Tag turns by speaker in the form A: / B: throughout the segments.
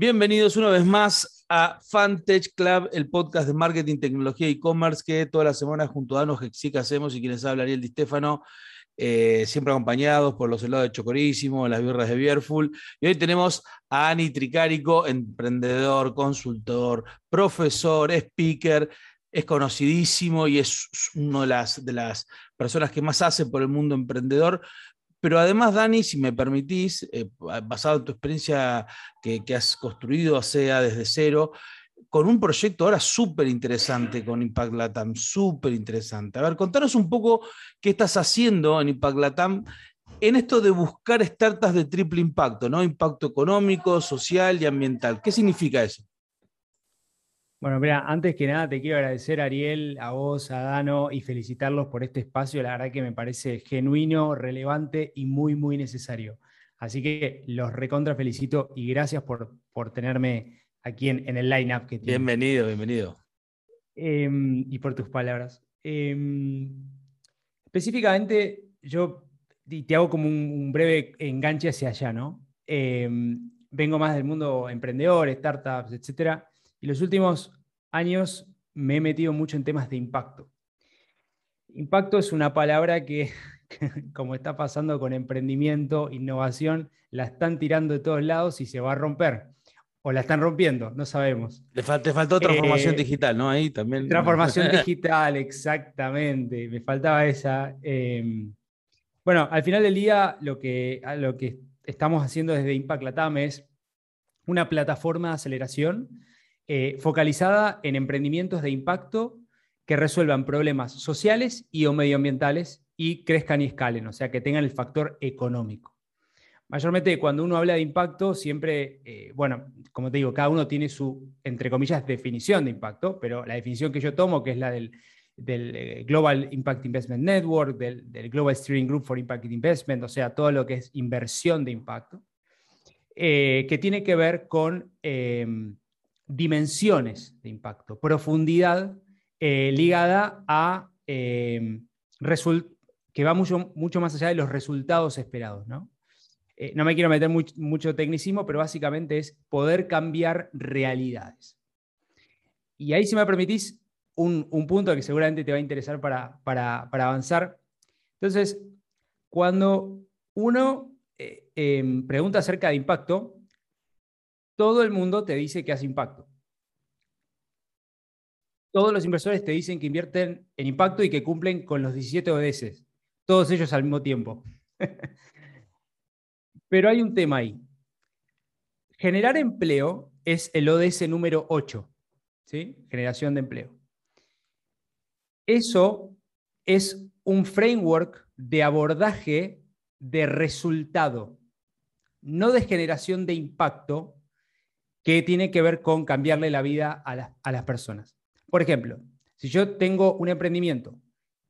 A: Bienvenidos una vez más a Fantech Club, el podcast de marketing, tecnología y e-commerce que toda la semana junto a Danos que hacemos y quienes habla Ariel Di Stefano, eh, siempre acompañados por los helados de Chocorísimo, las birras de Bierful. Y hoy tenemos a Ani Tricárico, emprendedor, consultor, profesor, speaker, es conocidísimo y es una de las, de las personas que más hace por el mundo emprendedor. Pero además, Dani, si me permitís, eh, basado en tu experiencia que, has construido, sea desde cero, con un proyecto ahora súper interesante con Impact Latam, súper interesante. A ver, contanos un poco qué estás haciendo en Impact Latam en esto de buscar startups de triple impacto, ¿no? Impacto económico, social y ambiental. ¿Qué significa eso?
B: Bueno, mira, antes que nada te quiero agradecer, Ariel, a vos, a Dano, y felicitarlos por este espacio. La verdad que me parece genuino, relevante y muy, muy necesario. Así que los recontra felicito y gracias por, por tenerme aquí en, el line-up que
A: tiene. Bienvenido, bienvenido.
B: Em, y por tus palabras. Em, específicamente, yo te hago como un, breve enganche hacia allá, ¿no? Em, vengo más del mundo emprendedor, startups, etcétera y los últimos años me he metido mucho en temas de impacto. Impacto es una palabra que, como está pasando con emprendimiento, innovación, la están tirando de todos lados y se va a romper. O la están rompiendo, no sabemos.
A: Te, faltó transformación eh, digital, ¿no? Ahí también.
B: Transformación digital, exactamente. Me faltaba esa. Em, bueno, al final del día, lo que, lo que estamos haciendo desde Impact Latam es una plataforma de aceleración eh, focalizada en emprendimientos de impacto que resuelvan problemas sociales y o medioambientales y crezcan y escalen, o sea, que tengan el factor económico. Mayormente cuando uno habla de impacto, siempre, eh, bueno, como te digo, cada uno tiene su, entre comillas, definición de impacto, pero la definición que yo tomo, que es la del, eh, Global Impact Investment Network, del, Global Steering Group for Impact Investment, o sea, todo lo que es inversión de impacto, que tiene que ver con dimensiones de impacto, profundidad eh, ligada a eh, que va mucho, mucho más allá de los resultados esperados. No, eh, no me quiero meter mucho tecnicismo, pero básicamente es poder cambiar realidades. Y ahí, si me permitís, un, punto que seguramente te va a interesar para, para, avanzar. Entonces, cuando uno em, pregunta acerca de impacto, todo el mundo te dice que hace impacto. Todos los inversores te dicen que invierten en impacto y que cumplen con los 17 ODS. Todos ellos al mismo tiempo. Pero hay un tema ahí. Generar empleo es el ODS número 8, ¿sí? generación de empleo. Eso es un framework de abordaje de resultado, no de generación de impacto, que tiene que ver con cambiarle la vida a, las personas. Por ejemplo, si yo tengo un emprendimiento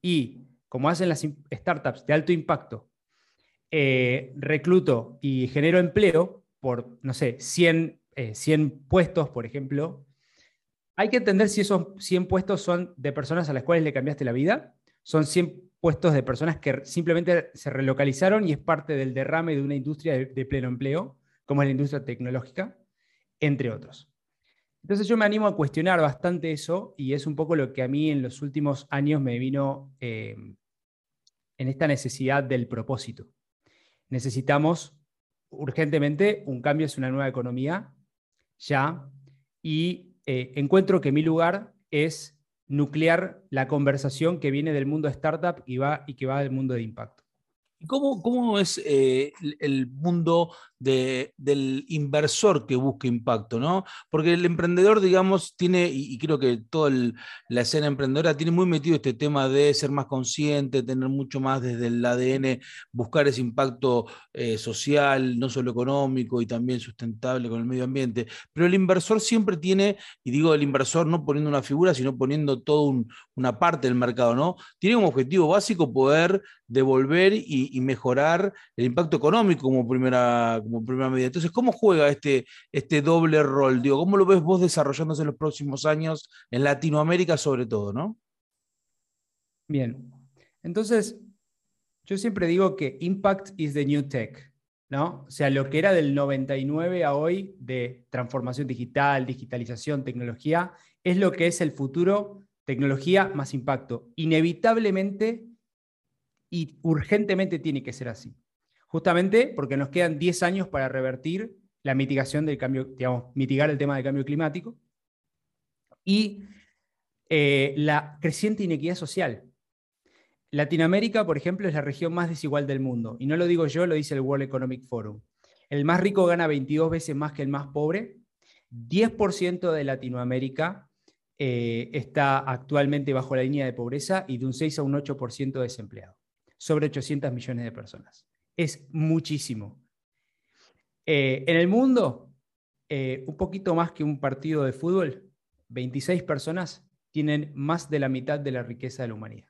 B: y, como hacen las startups de alto impacto, eh, recluto y genero empleo por, no sé, 100, 100 eh, puestos, por ejemplo, hay que entender si esos 100 puestos son de personas a las cuales le cambiaste la vida, son 100 puestos de personas que simplemente se relocalizaron y es parte del derrame de una industria de pleno empleo, como es la industria tecnológica entre otros. Entonces yo me animo a cuestionar bastante eso y es un poco lo que a mí en los últimos años me vino eh, en esta necesidad del propósito. Necesitamos urgentemente un cambio hacia una nueva economía ya y eh, encuentro que mi lugar es nuclear la conversación que viene del mundo startup y, va, y que va del mundo de impacto.
A: ¿Cómo, cómo es eh, el mundo del inversor que busca impacto, ¿no? Porque el emprendedor, digamos, tiene, y, creo que toda la escena emprendedora tiene muy metido este tema de ser más consciente, tener mucho más desde el ADN, buscar ese impacto eh, social, no solo económico y también sustentable con el medio ambiente. Pero el inversor siempre tiene, y digo el inversor no poniendo una figura, sino poniendo toda una parte del mercado, ¿no? Tiene como objetivo básico poder devolver y, y mejorar el impacto económico como primera primera medida. Entonces, ¿cómo juega este, este doble rol? Digo, ¿Cómo lo ves vos desarrollándose en los próximos años en Latinoamérica sobre todo, no?
B: Bien, entonces, yo siempre digo que impact is the new tech. ¿no? O sea, lo que era del 99 a hoy de transformación digital, digitalización, tecnología, es lo que es el futuro, tecnología más impacto. Inevitablemente y urgentemente tiene que ser así. Justamente porque nos quedan 10 años para revertir la mitigación del cambio, digamos, mitigar el tema del cambio climático y eh, la creciente inequidad social. Latinoamérica, por ejemplo, es la región más desigual del mundo. Y no lo digo yo, lo dice el World Economic Forum. El más rico gana 22 veces más que el más pobre. 10% de Latinoamérica eh, está actualmente bajo la línea de pobreza y de un 6 a un 8% desempleado. Sobre 800 millones de personas. Es muchísimo. Eh, en el mundo, eh, un poquito más que un partido de fútbol, 26 personas tienen más de la mitad de la riqueza de la humanidad.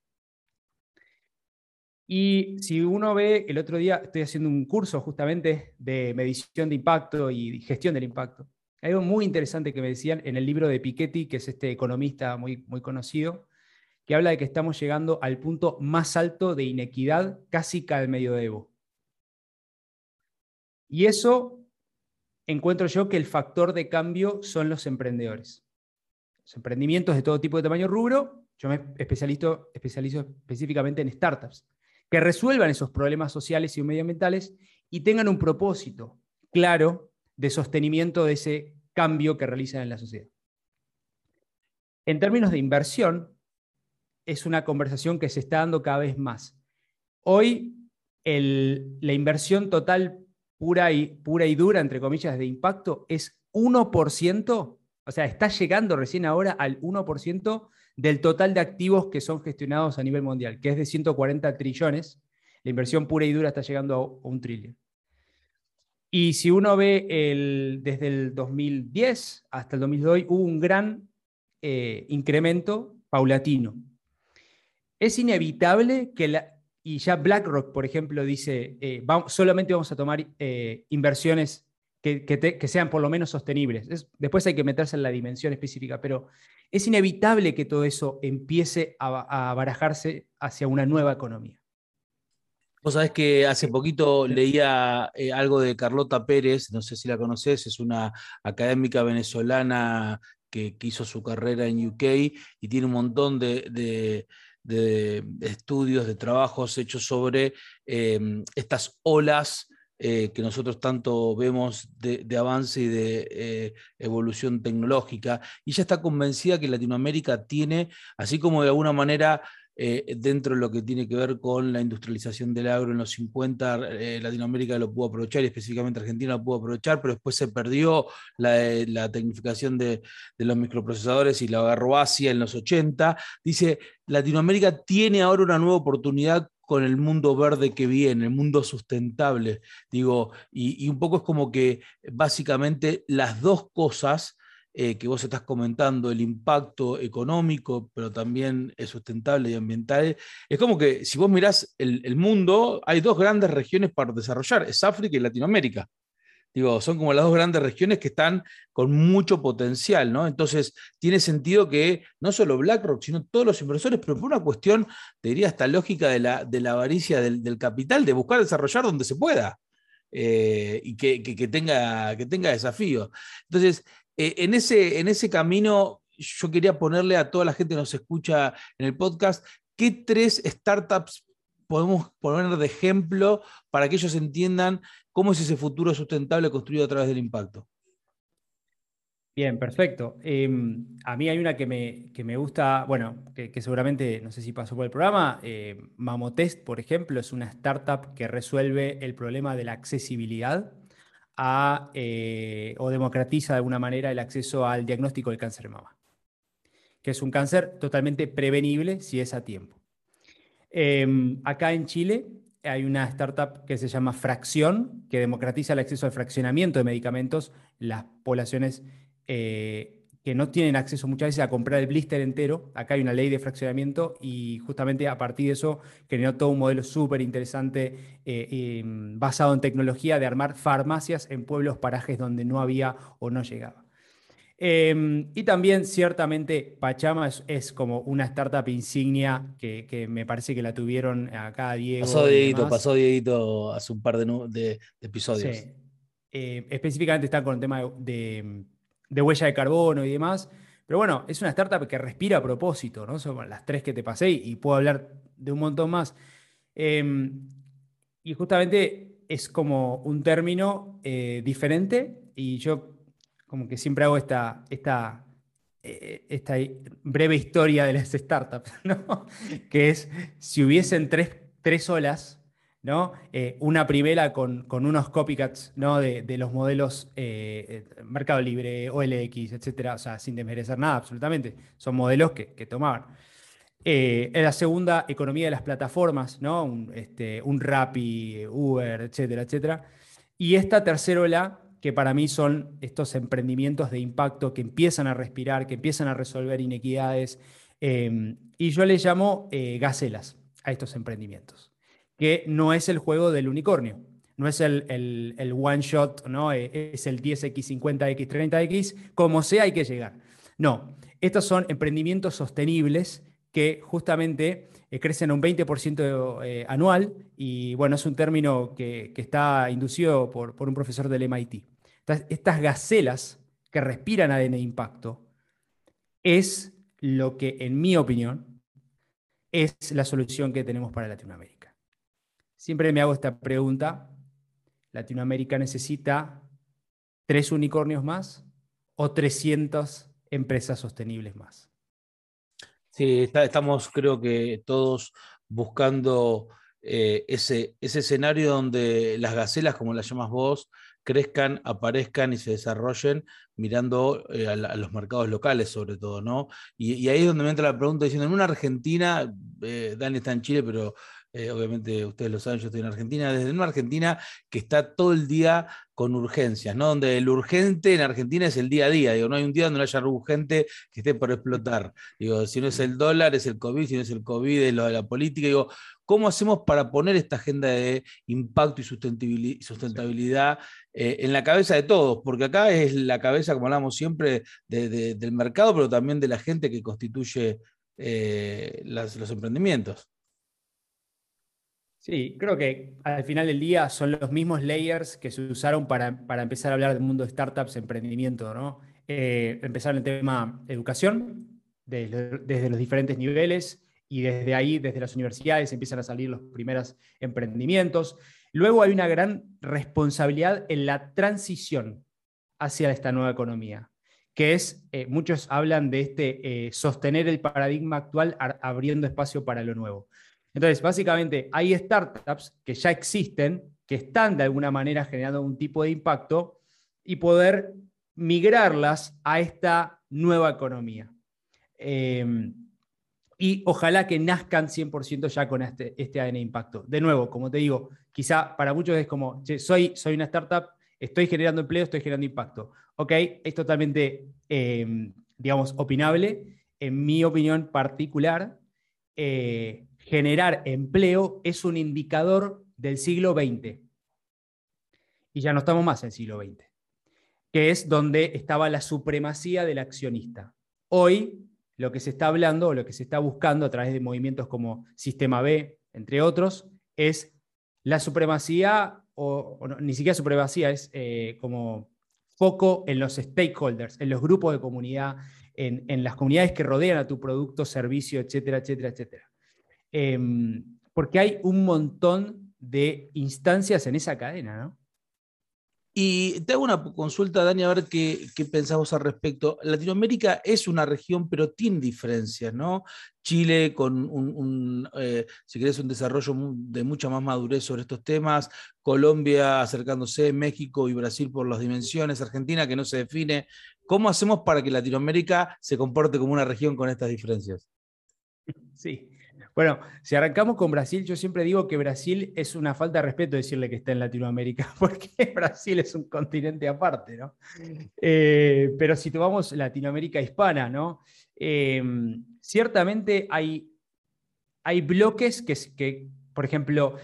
B: Y si uno ve, el otro día estoy haciendo un curso justamente de medición de impacto y gestión del impacto. Hay algo muy interesante que me decían en el libro de Piketty, que es este economista muy, muy conocido, que habla de que estamos llegando al punto más alto de inequidad casi al medioevo. Y eso encuentro yo que el factor de cambio son los emprendedores. Los emprendimientos de todo tipo de tamaño rubro, yo me especializo, específicamente en startups que resuelvan esos problemas sociales y medioambientales y tengan un propósito claro de sostenimiento de ese cambio que realizan en la sociedad. En términos de inversión, es una conversación que se está dando cada vez más. Hoy, la inversión total pura y, pura y dura, entre comillas, de impacto es 1%, o sea, está llegando recién ahora al 1% del total de activos que son gestionados a nivel mundial, que es de 140 trillones. La inversión pura y dura está llegando a un trillón. Y si uno ve el, desde el 2010 hasta el 2002, hubo un gran eh, incremento paulatino. Es inevitable que la, y ya BlackRock, por ejemplo, dice, eh, solamente vamos a tomar eh, inversiones que, sean por lo menos sostenibles. después hay que meterse en la dimensión específica, pero es inevitable que todo eso empiece a, barajarse hacia una nueva economía.
A: Vos sabés que hace poquito leía eh, algo de Carlota Pérez, no sé si la conoces, es una académica venezolana que, hizo su carrera en UK y tiene un montón de, estudios, de trabajos hechos sobre em, estas olas eh, que nosotros tanto vemos de, avance y de eh, evolución tecnológica, y ella está convencida que Latinoamérica tiene, así como de alguna manera eh, dentro de lo que tiene que ver con la industrialización del agro en los 50, Latinoamérica lo pudo aprovechar y específicamente Argentina lo pudo aprovechar, pero después se perdió la, tecnificación de, de, los microprocesadores y la agarró Asia en los 80. Dice, Latinoamérica tiene ahora una nueva oportunidad con el mundo verde que viene, el mundo sustentable. Digo, y, un poco es como que básicamente las dos cosas eh, que vos estás comentando, el impacto económico, pero también es sustentable y ambiental, es como que si vos mirás el, el mundo, hay dos grandes regiones para desarrollar, es África y Latinoamérica. Digo, son como las dos grandes regiones que están con mucho potencial, ¿no? Entonces, tiene sentido que no solo BlackRock, sino todos los inversores, pero por una cuestión, te diría, esta lógica de la, de la avaricia del, capital, de buscar desarrollar donde se pueda eh, y que, tenga, que tenga desafíos. Entonces, eh, en, ese, en ese camino, yo quería ponerle a toda la gente que nos escucha en el podcast, ¿qué tres startups podemos poner de ejemplo para que ellos entiendan cómo es ese futuro sustentable construido a través del impacto.
B: Bien, perfecto. Em, a mí hay una que me, me gusta, bueno, que, seguramente, no sé si pasó por el programa, eh, Mamotest, por ejemplo, es una startup que resuelve el problema de la accesibilidad eh, o democratiza de alguna manera el acceso al diagnóstico del cáncer de mama, que es un cáncer totalmente prevenible si es a tiempo. Em, acá en Chile hay una startup que se llama Fracción, que democratiza el acceso al fraccionamiento de medicamentos. Las poblaciones eh, que no tienen acceso muchas veces a comprar el blister entero, acá hay una ley de fraccionamiento y justamente a partir de eso creó todo un modelo súper interesante eh, em, basado en tecnología de armar farmacias en pueblos, parajes donde no había o no llegaba. Em, y también, ciertamente, Pachama es, como una startup insignia que, me parece que la tuvieron acá Diego.
A: Pasó Dieguito, pasó Dieguito hace un par de, episodios. Sí.
B: Eh, específicamente están con el tema de, huella de carbono y demás. Pero bueno, es una startup que respira a propósito, ¿no? Son las tres que te pasé y, puedo hablar de un montón más. Em, y justamente es como un término eh, diferente y yo como que siempre hago esta, esta, eh, esta breve historia de las startups, ¿no? que es si hubiesen tres, tres olas, ¿no? Eh, una primera con, unos copycats ¿no? de, los modelos eh, Mercado Libre, OLX, etcétera, o sea, sin desmerecer nada absolutamente, son modelos que, que tomaban. la segunda, economía de las plataformas, ¿no? un, este, un Rappi, Uber, etcétera, etcétera. Y esta tercera ola que para mí son estos emprendimientos de impacto que empiezan a respirar, que empiezan a resolver inequidades. Em, y yo les llamo eh, gacelas a estos emprendimientos, que no es el juego del unicornio, no es el, el, one shot, ¿no? Eh, es el 10x, 50x, 30x, como sea hay que llegar. No, estos son emprendimientos sostenibles que justamente eh, crecen un 20% anual y bueno, es un término que, está inducido por, por, un profesor del MIT estas gacelas que respiran ADN de impacto, es lo que, en mi opinión, es la solución que tenemos para Latinoamérica. Siempre me hago esta pregunta, ¿Latinoamérica necesita tres unicornios más o 300 empresas sostenibles más?
A: Sí, estamos creo que todos buscando eh, ese, ese escenario donde las gacelas, como las llamas vos, crezcan, aparezcan y se desarrollen mirando eh, a, los mercados locales sobre todo, ¿no? Y, ahí es donde me entra la pregunta diciendo, en una Argentina, eh, Dani está en Chile, pero eh, obviamente ustedes lo saben, yo estoy en Argentina, desde una Argentina que está todo el día con urgencias, ¿no? Donde el urgente en Argentina es el día a día, digo, no hay un día donde no haya urgente que esté por explotar. Digo, si no es el dólar, es el COVID, si no es el COVID, es lo de la política, digo, ¿cómo hacemos para poner esta agenda de impacto y sustentabilidad eh, en la cabeza de todos? Porque acá es la cabeza, como hablamos siempre, del mercado, pero también de la gente que constituye eh, los emprendimientos.
B: Sí, creo que al final del día son los mismos layers que se usaron para, empezar a hablar del mundo de startups, emprendimiento, ¿no? Eh, empezar el tema educación, desde, los diferentes niveles, y desde ahí, desde las universidades, empiezan a salir los primeros emprendimientos. Luego hay una gran responsabilidad en la transición hacia esta nueva economía, que es, eh, muchos hablan de este eh, sostener el paradigma actual abriendo espacio para lo nuevo. Entonces, básicamente, hay startups que ya existen, que están de alguna manera generando un tipo de impacto y poder migrarlas a esta nueva economía. Em, y ojalá que nazcan 100% ya con este, este ADN impacto. De nuevo, como te digo, quizá para muchos es como, soy, soy una startup, estoy generando empleo, estoy generando impacto. Ok, es totalmente, em, digamos, opinable. En mi opinión particular, eh, generar empleo es un indicador del siglo XX. Y ya no estamos más en el siglo XX, que es donde estaba la supremacía del accionista. Hoy lo que se está hablando o lo que se está buscando a través de movimientos como Sistema B, entre otros, es la supremacía, o, ni siquiera supremacía, es eh, como foco en los stakeholders, en los grupos de comunidad, en las comunidades que rodean a tu producto, servicio, etcétera, etcétera, etcétera. Em, porque hay un montón de instancias en esa cadena, ¿no?
A: Y te hago una consulta, Dani, a ver qué, qué pensamos al respecto. Latinoamérica es una región, pero tiene diferencias, ¿no? Chile con un, eh, si querés, un desarrollo de mucha más madurez sobre estos temas, Colombia acercándose, México y Brasil por las dimensiones, Argentina que no se define. ¿Cómo hacemos para que Latinoamérica se comporte como una región con estas diferencias?
B: Sí, bueno, si arrancamos con Brasil, yo siempre digo que Brasil es una falta de respeto decirle que está en Latinoamérica, porque Brasil es un continente aparte, ¿no? Eh, pero si tomamos Latinoamérica hispana, ¿no? Em, ciertamente hay, hay bloques que, por ejemplo,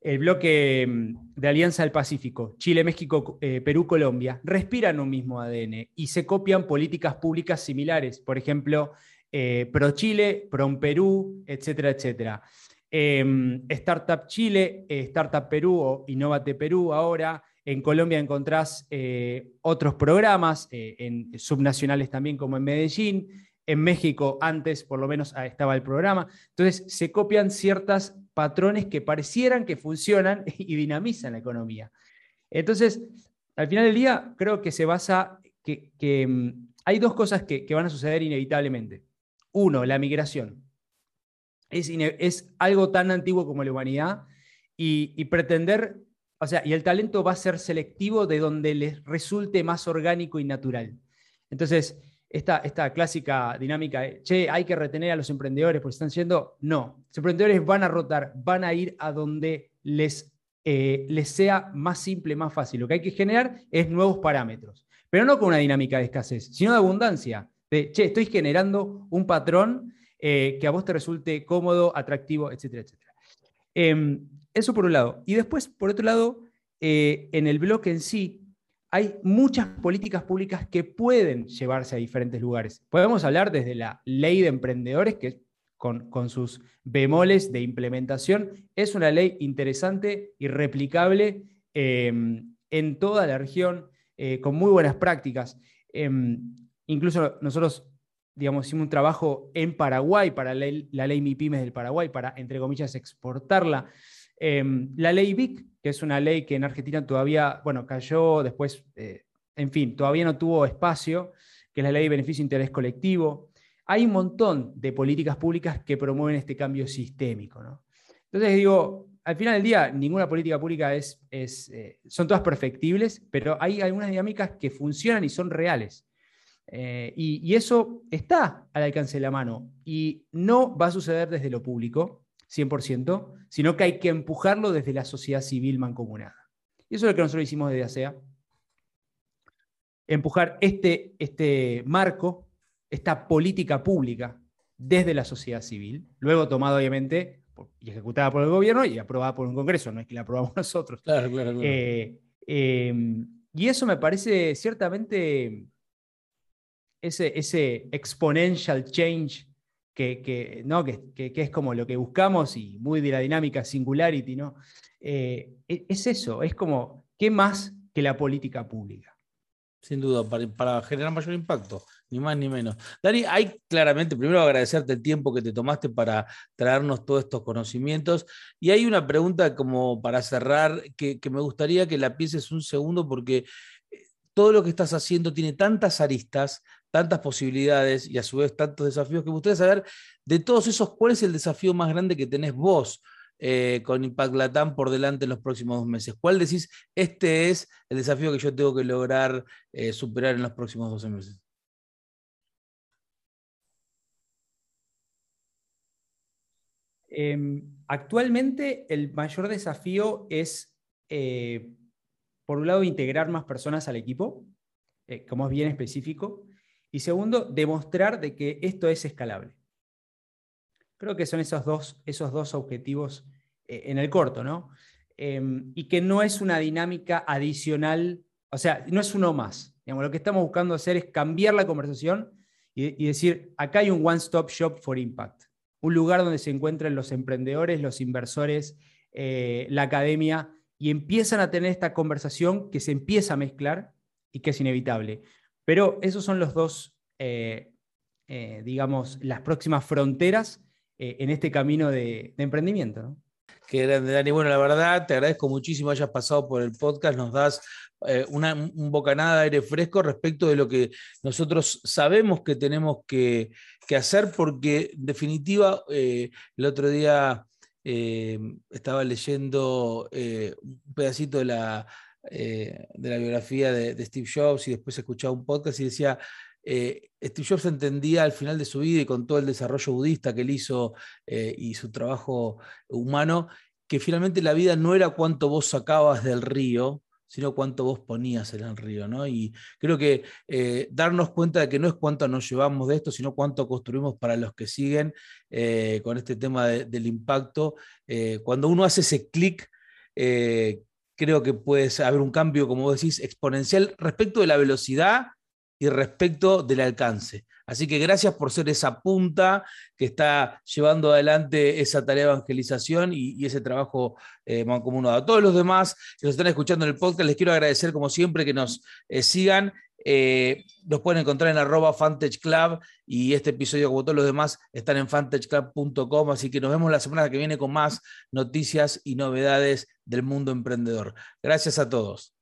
B: el bloque mm, de Alianza del Pacífico, Chile, México, eh, Perú, Colombia, respiran un mismo ADN y se copian políticas públicas similares. Por ejemplo, eh, Pro Chile, Pro Perú, etcétera, etcétera. Em, Startup Chile, eh, Startup Perú o Innovate Perú ahora. En Colombia encontrás otros programas, en subnacionales también como en Medellín. En México antes por lo menos ah, estaba el programa. Entonces se copian ciertas patrones que parecieran que funcionan y dinamizan la economía. Entonces, al final del día, creo que se basa que, mm, hay dos cosas que, van a suceder inevitablemente. Uno, la migración. Es, algo tan antiguo como la humanidad y, pretender, o sea, y el talento va a ser selectivo de donde les resulte más orgánico y natural. Entonces, esta, clásica dinámica che, hay que retener a los emprendedores porque están siendo, no, los emprendedores van a rotar, van a ir a donde les, eh, les sea más simple, más fácil. Lo que hay que generar es nuevos parámetros, pero no con una dinámica de escasez, sino de abundancia. De, che, estoy generando un patrón eh, que a vos te resulte cómodo, atractivo, etcétera, etcétera. Em, eso por un lado. Y después, por otro lado, eh, en el bloque en sí, hay muchas políticas públicas que pueden llevarse a diferentes lugares. Podemos hablar desde la ley de emprendedores, que con, sus bemoles de implementación es una ley interesante y replicable em, en toda la región, eh, con muy buenas prácticas. Incluso nosotros digamos, hicimos un trabajo en Paraguay para la ley, MIPIMES del Paraguay, para, entre comillas, exportarla. Em, la ley BIC, que es una ley que en Argentina todavía, bueno, cayó después, eh, en fin, todavía no tuvo espacio, que es la ley de beneficio de interés colectivo. Hay un montón de políticas públicas que promueven este cambio sistémico. Entonces digo, al final del día, ninguna política pública es, es eh, son todas perfectibles, pero hay algunas dinámicas que funcionan y son reales. Eh, y, y, eso está al alcance de la mano y no va a suceder desde lo público, 100%, sino que hay que empujarlo desde la sociedad civil mancomunada. Y eso es lo que nosotros hicimos desde ASEA. Empujar este, este marco, esta política pública desde la sociedad civil, luego tomada obviamente y ejecutada por el gobierno y aprobada por un Congreso, no es que la aprobamos nosotros.
A: Claro, claro, claro.
B: Eh, em, y eso me parece ciertamente ese, ese exponential change que, ¿no? Que, es como lo que buscamos y muy de la dinámica singularity, ¿no? Eh, e, es eso, es como, ¿qué más que la política pública?
A: Sin duda, para, generar mayor impacto, ni más ni menos. Dani, hay claramente, primero agradecerte el tiempo que te tomaste para traernos todos estos conocimientos. Y hay una pregunta como para cerrar que, que me gustaría que la pienses un segundo porque eh, todo lo que estás haciendo tiene tantas aristas, tantas posibilidades y a su vez tantos desafíos que me gustaría saber de todos esos, ¿cuál es el desafío más grande que tenés vos eh, con Impact Latam por delante en los próximos dos meses? ¿Cuál decís, este es el desafío que yo tengo que lograr eh, superar en los próximos 12 meses?
B: Em, actualmente el mayor desafío es, eh, por un lado, integrar más personas al equipo, como es bien específico, y segundo, demostrar de que esto es escalable. Creo que son esos dos, esos dos objetivos eh, en el corto, ¿no? Em, y que no es una dinámica adicional, o sea, no es uno más. lo que estamos buscando hacer es cambiar la conversación y, decir, acá hay un one-stop shop for impact, un lugar donde se encuentran los emprendedores, los inversores, eh, la academia, y empiezan a tener esta conversación que se empieza a mezclar y que es inevitable. Pero esos son los dos, eh, eh, digamos, las próximas fronteras eh, en este camino de, emprendimiento. ¿no?
A: Qué grande, Dani. Bueno, la verdad, te agradezco muchísimo hayas pasado por el podcast, nos das una, un bocanada de aire fresco respecto de lo que nosotros sabemos que tenemos que, hacer, porque en definitiva, el otro día estaba leyendo un pedacito de la eh, de la biografía de, Steve Jobs y después escuchaba un podcast y decía, eh, Steve Jobs entendía al final de su vida y con todo el desarrollo budista que él hizo eh, y su trabajo humano, que finalmente la vida no era cuánto vos sacabas del río, sino cuánto vos ponías en el río, ¿no? Y creo que darnos cuenta de que no es cuánto nos llevamos de esto, sino cuánto construimos para los que siguen con este tema del impacto. cuando uno hace ese clic creo que puede haber un cambio, como vos decís, exponencial respecto de la velocidad y respecto del alcance. Así que gracias por ser esa punta que está llevando adelante esa tarea de evangelización y, ese trabajo eh, mancomunado. A todos los demás que nos están escuchando en el podcast, les quiero agradecer como siempre que nos eh, sigan. Eh, nos pueden encontrar en arroba Fantage Club y este episodio, como todos los demás, están en fantageclub.com. Así que nos vemos la semana que viene con más noticias y novedades del mundo emprendedor. Gracias a todos.